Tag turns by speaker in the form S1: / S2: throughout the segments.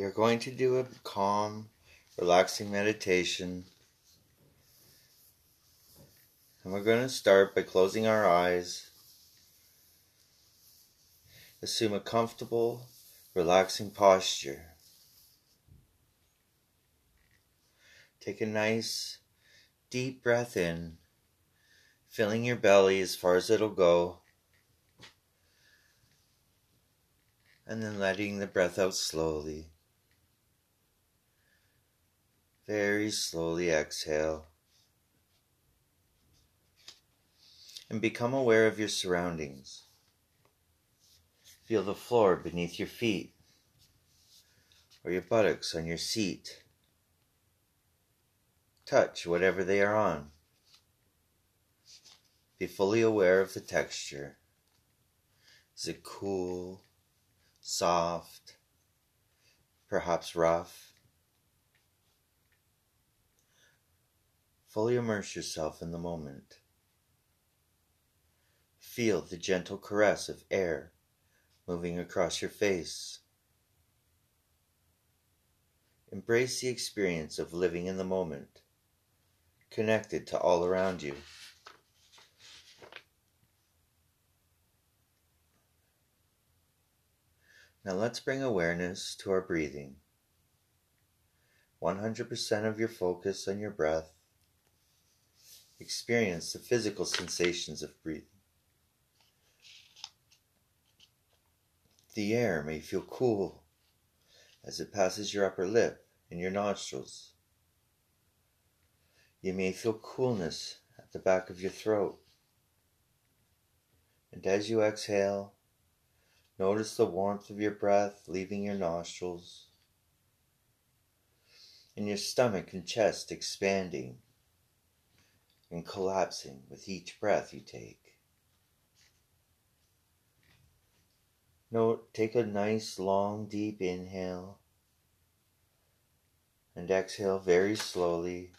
S1: We are going to do a calm, relaxing meditation. And we're going to start by closing our eyes. Assume a comfortable, relaxing posture. Take a nice, deep breath in, filling your belly as far as it'll go. And then letting the breath out slowly. Very slowly exhale. And become aware of your surroundings. Feel the floor beneath your feet or your buttocks on your seat. Touch whatever they are on. Be fully aware of the texture. Is it cool, soft, perhaps rough? Fully immerse yourself in the moment. Feel the gentle caress of air moving across your face. Embrace the experience of living in the moment, connected to all around you. Now let's bring awareness to our breathing. 100% of your focus on your breath Experience the physical sensations of breathing. The air may feel cool as it passes your upper lip and your nostrils. You may feel coolness at the back of your throat. And as you exhale, notice the warmth of your breath leaving your nostrils and your stomach and chest expanding and collapsing with each breath you take. Note, take a nice long deep inhale and exhale very slowly.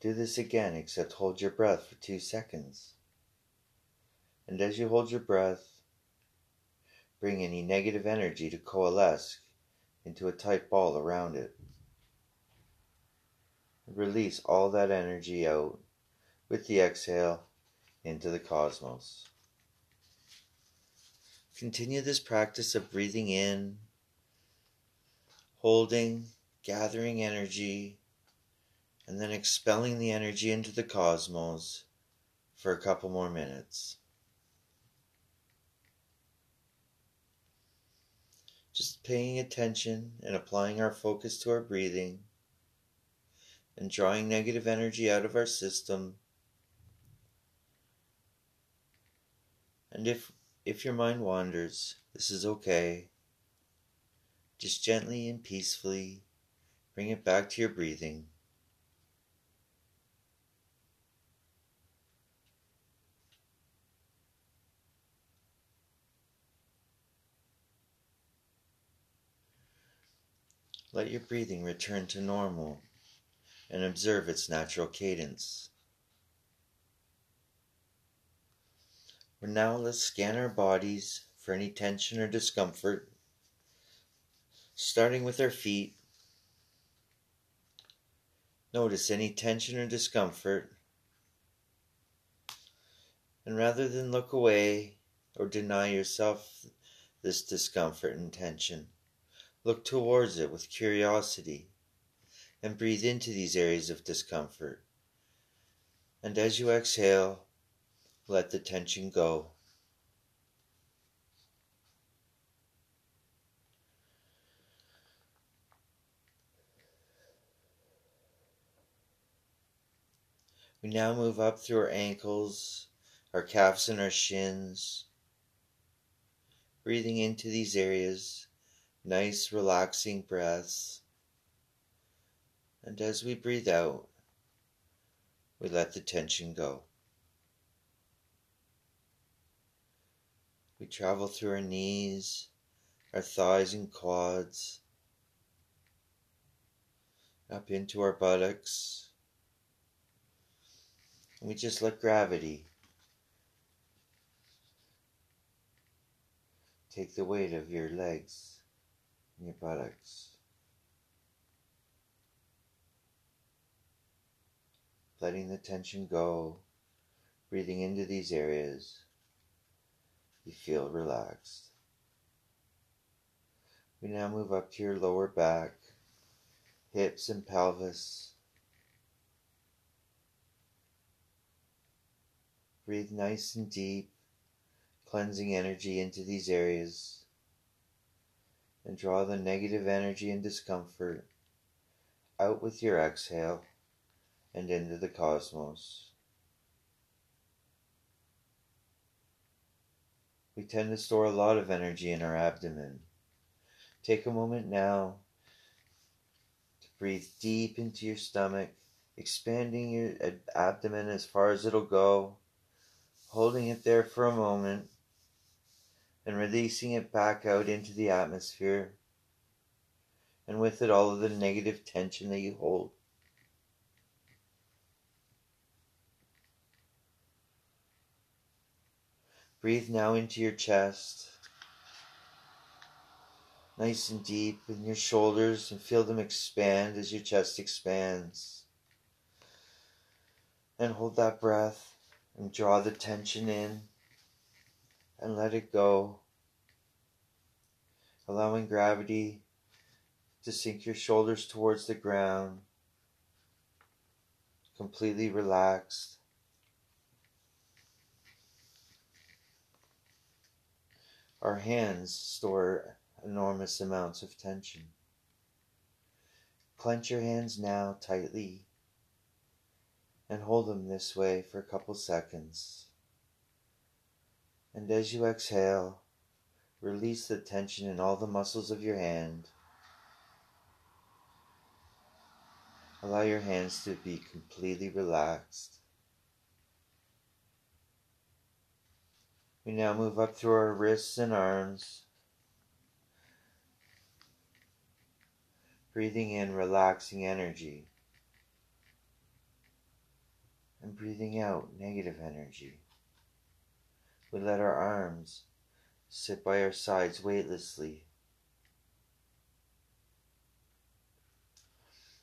S1: Do this again, except hold your breath for two seconds. And as you hold your breath, bring any negative energy to coalesce into a tight ball around it. Release all that energy out with the exhale into the cosmos. Continue this practice of breathing in, holding, gathering energy, and then expelling the energy into the cosmos for a couple more minutes. Just paying attention and applying our focus to our breathing and drawing negative energy out of our system. And if if your mind wanders, this is okay. Just gently and peacefully bring it back to your breathing. Let your breathing return to normal and observe its natural cadence. For now, let's scan our bodies for any tension or discomfort, starting with our feet. Notice any tension or discomfort, and rather than look away or deny yourself this discomfort and tension, look towards it with curiosity and breathe into these areas of discomfort. And as you exhale, let the tension go. We now move up through our ankles, our calves, and our shins. Breathing into these areas, nice relaxing breaths. And as we breathe out, we let the tension go. We travel through our knees, our thighs and quads, up into our buttocks. And we just let gravity take the weight of your legs and your buttocks. Letting the tension go, breathing into these areas, you feel relaxed. We now move up to your lower back, hips and pelvis. Breathe nice and deep, cleansing energy into these areas. And draw the negative energy and discomfort out with your exhale and into the cosmos. We tend to store a lot of energy in our abdomen. Take a moment now to breathe deep into your stomach, expanding your abdomen as far as it'll go, holding it there for a moment, and releasing it back out into the atmosphere, and with it all of the negative tension that you hold. Breathe now into your chest, nice and deep in your shoulders, and feel them expand as your chest expands. And hold that breath and draw the tension in and let it go, allowing gravity to sink your shoulders towards the ground, completely relaxed. Our hands store enormous amounts of tension. Clench your hands now tightly and hold them this way for a couple seconds. And as you exhale, release the tension in all the muscles of your hand. Allow your hands to be completely relaxed. We now move up through our wrists and arms. Breathing in relaxing energy. And breathing out negative energy. We let our arms sit by our sides weightlessly.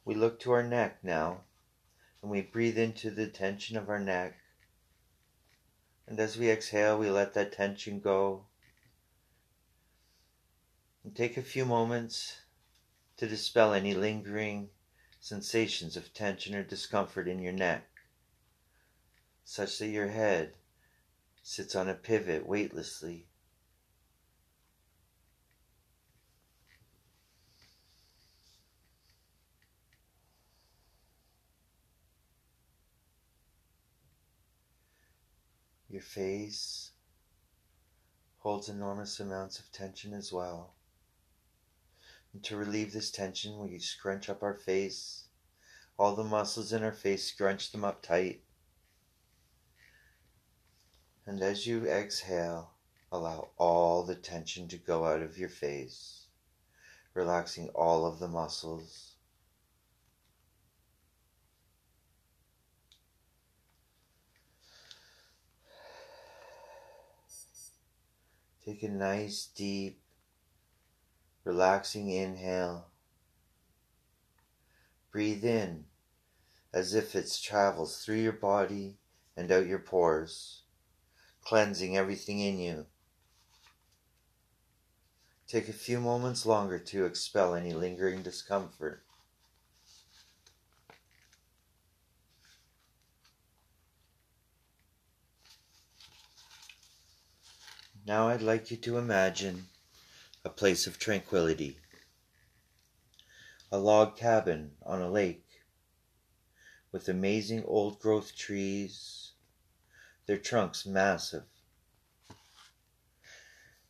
S1: We look to our neck now, and we breathe into the tension of our neck and as we exhale, we let that tension go. And take a few moments to dispel any lingering sensations of tension or discomfort in your neck, such that your head sits on a pivot weightlessly. Your face holds enormous amounts of tension as well. And to relieve this tension, we scrunch up our face. All the muscles in our face, scrunch them up tight. And as you exhale, allow all the tension to go out of your face, relaxing all of the muscles. Take a nice, deep, relaxing inhale. Breathe in as if it travels through your body and out your pores, cleansing everything in you. Take a few moments longer to expel any lingering discomfort. Now I'd like you to imagine a place of tranquility. A log cabin on a lake with amazing old growth trees, their trunks massive.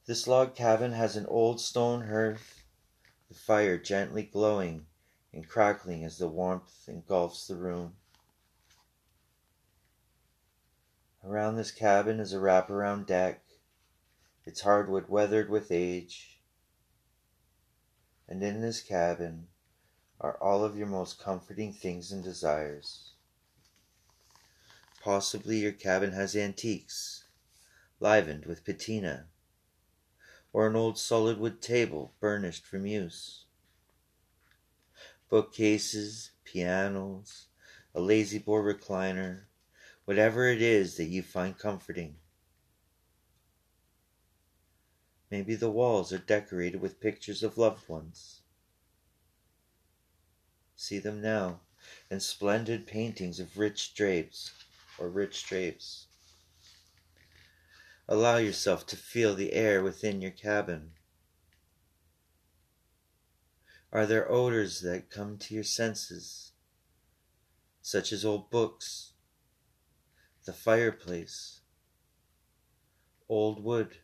S1: This log cabin has an old stone hearth, the fire gently glowing and crackling as the warmth engulfs the room. Around this cabin is a wraparound deck its hardwood weathered with age. And in this cabin are all of your most comforting things and desires. Possibly your cabin has antiques, livened with patina, or an old solid wood table burnished from use. Bookcases, pianos, a La-Z-Boy recliner, whatever it is that you find comforting. Maybe the walls are decorated with pictures of loved ones. See them now in splendid paintings of rich drapes or rich drapes. Allow yourself to feel the air within your cabin. Are there odors that come to your senses, such as old books, the fireplace, old wood,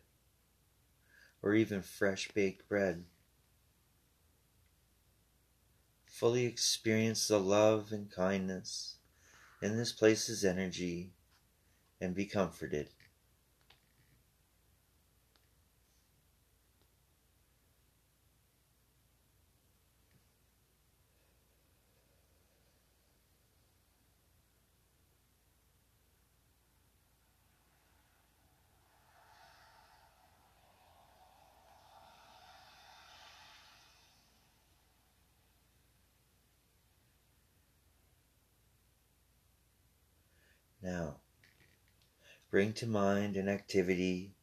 S1: or even fresh baked bread? Fully experience the love and kindness in this place's energy and be comforted. Now, bring to mind an activity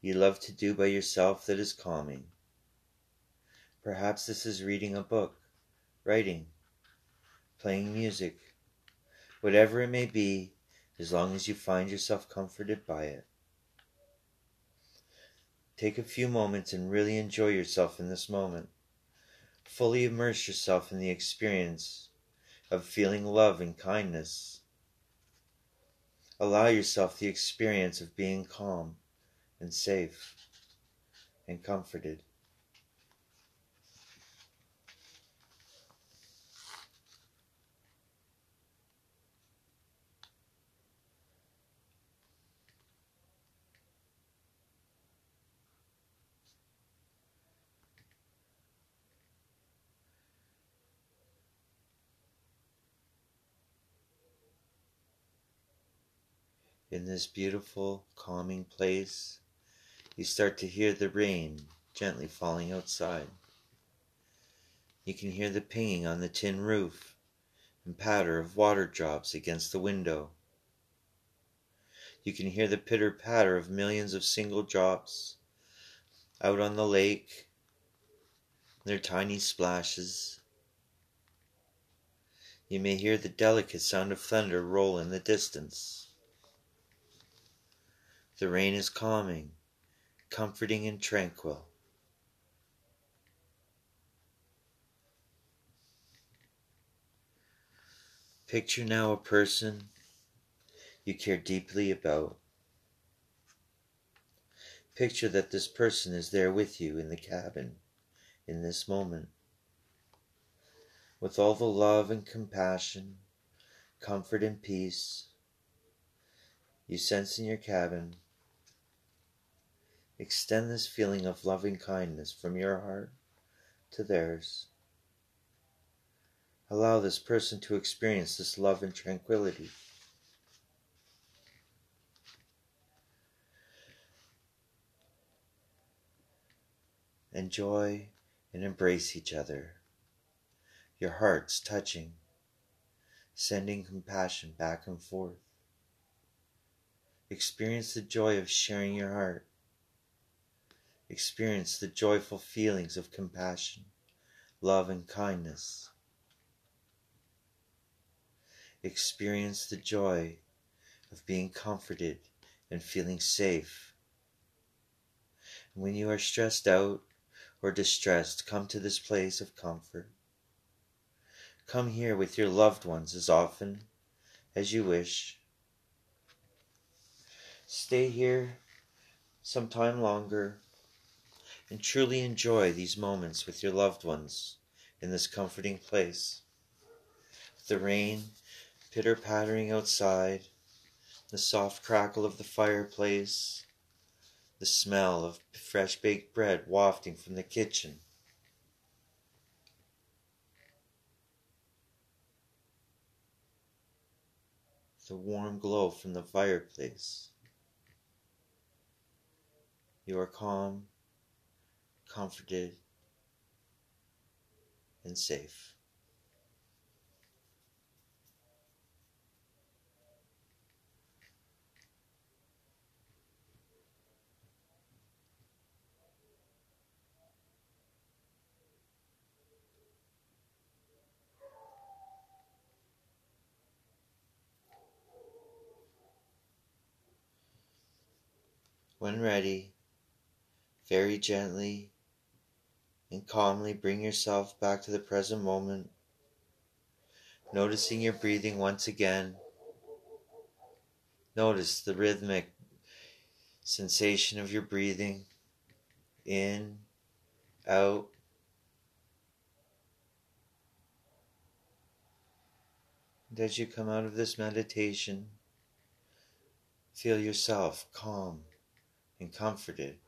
S1: you love to do by yourself that is calming. Perhaps this is reading a book, writing, playing music, whatever it may be, as long as you find yourself comforted by it. Take a few moments and really enjoy yourself in this moment. Fully immerse yourself in the experience of feeling love and kindness Allow yourself the experience of being calm and safe and comforted. In this beautiful, calming place, you start to hear the rain gently falling outside. You can hear the pinging on the tin roof and patter of water drops against the window. You can hear the pitter patter of millions of single drops out on the lake, their tiny splashes. You may hear the delicate sound of thunder roll in the distance. The rain is calming, comforting, and tranquil. Picture now a person you care deeply about. Picture that this person is there with you in the cabin in this moment. With all the love and compassion, comfort and peace you sense in your cabin Extend this feeling of loving kindness from your heart to theirs. Allow this person to experience this love and tranquility. Enjoy and embrace each other, your hearts touching, sending compassion back and forth. Experience the joy of sharing your heart experience the joyful feelings of compassion, love, and kindness. Experience the joy of being comforted and feeling safe. When you are stressed out or distressed, come to this place of comfort. Come here with your loved ones as often as you wish. Stay here some time longer and truly enjoy these moments with your loved ones in this comforting place. The rain pitter pattering outside, the soft crackle of the fireplace, the smell of fresh baked bread wafting from the kitchen. The warm glow from the fireplace. You are calm comforted, and safe. When ready, very gently and calmly bring yourself back to the present moment, noticing your breathing once again. Notice the rhythmic sensation of your breathing in, out. And as you come out of this meditation, feel yourself calm and comforted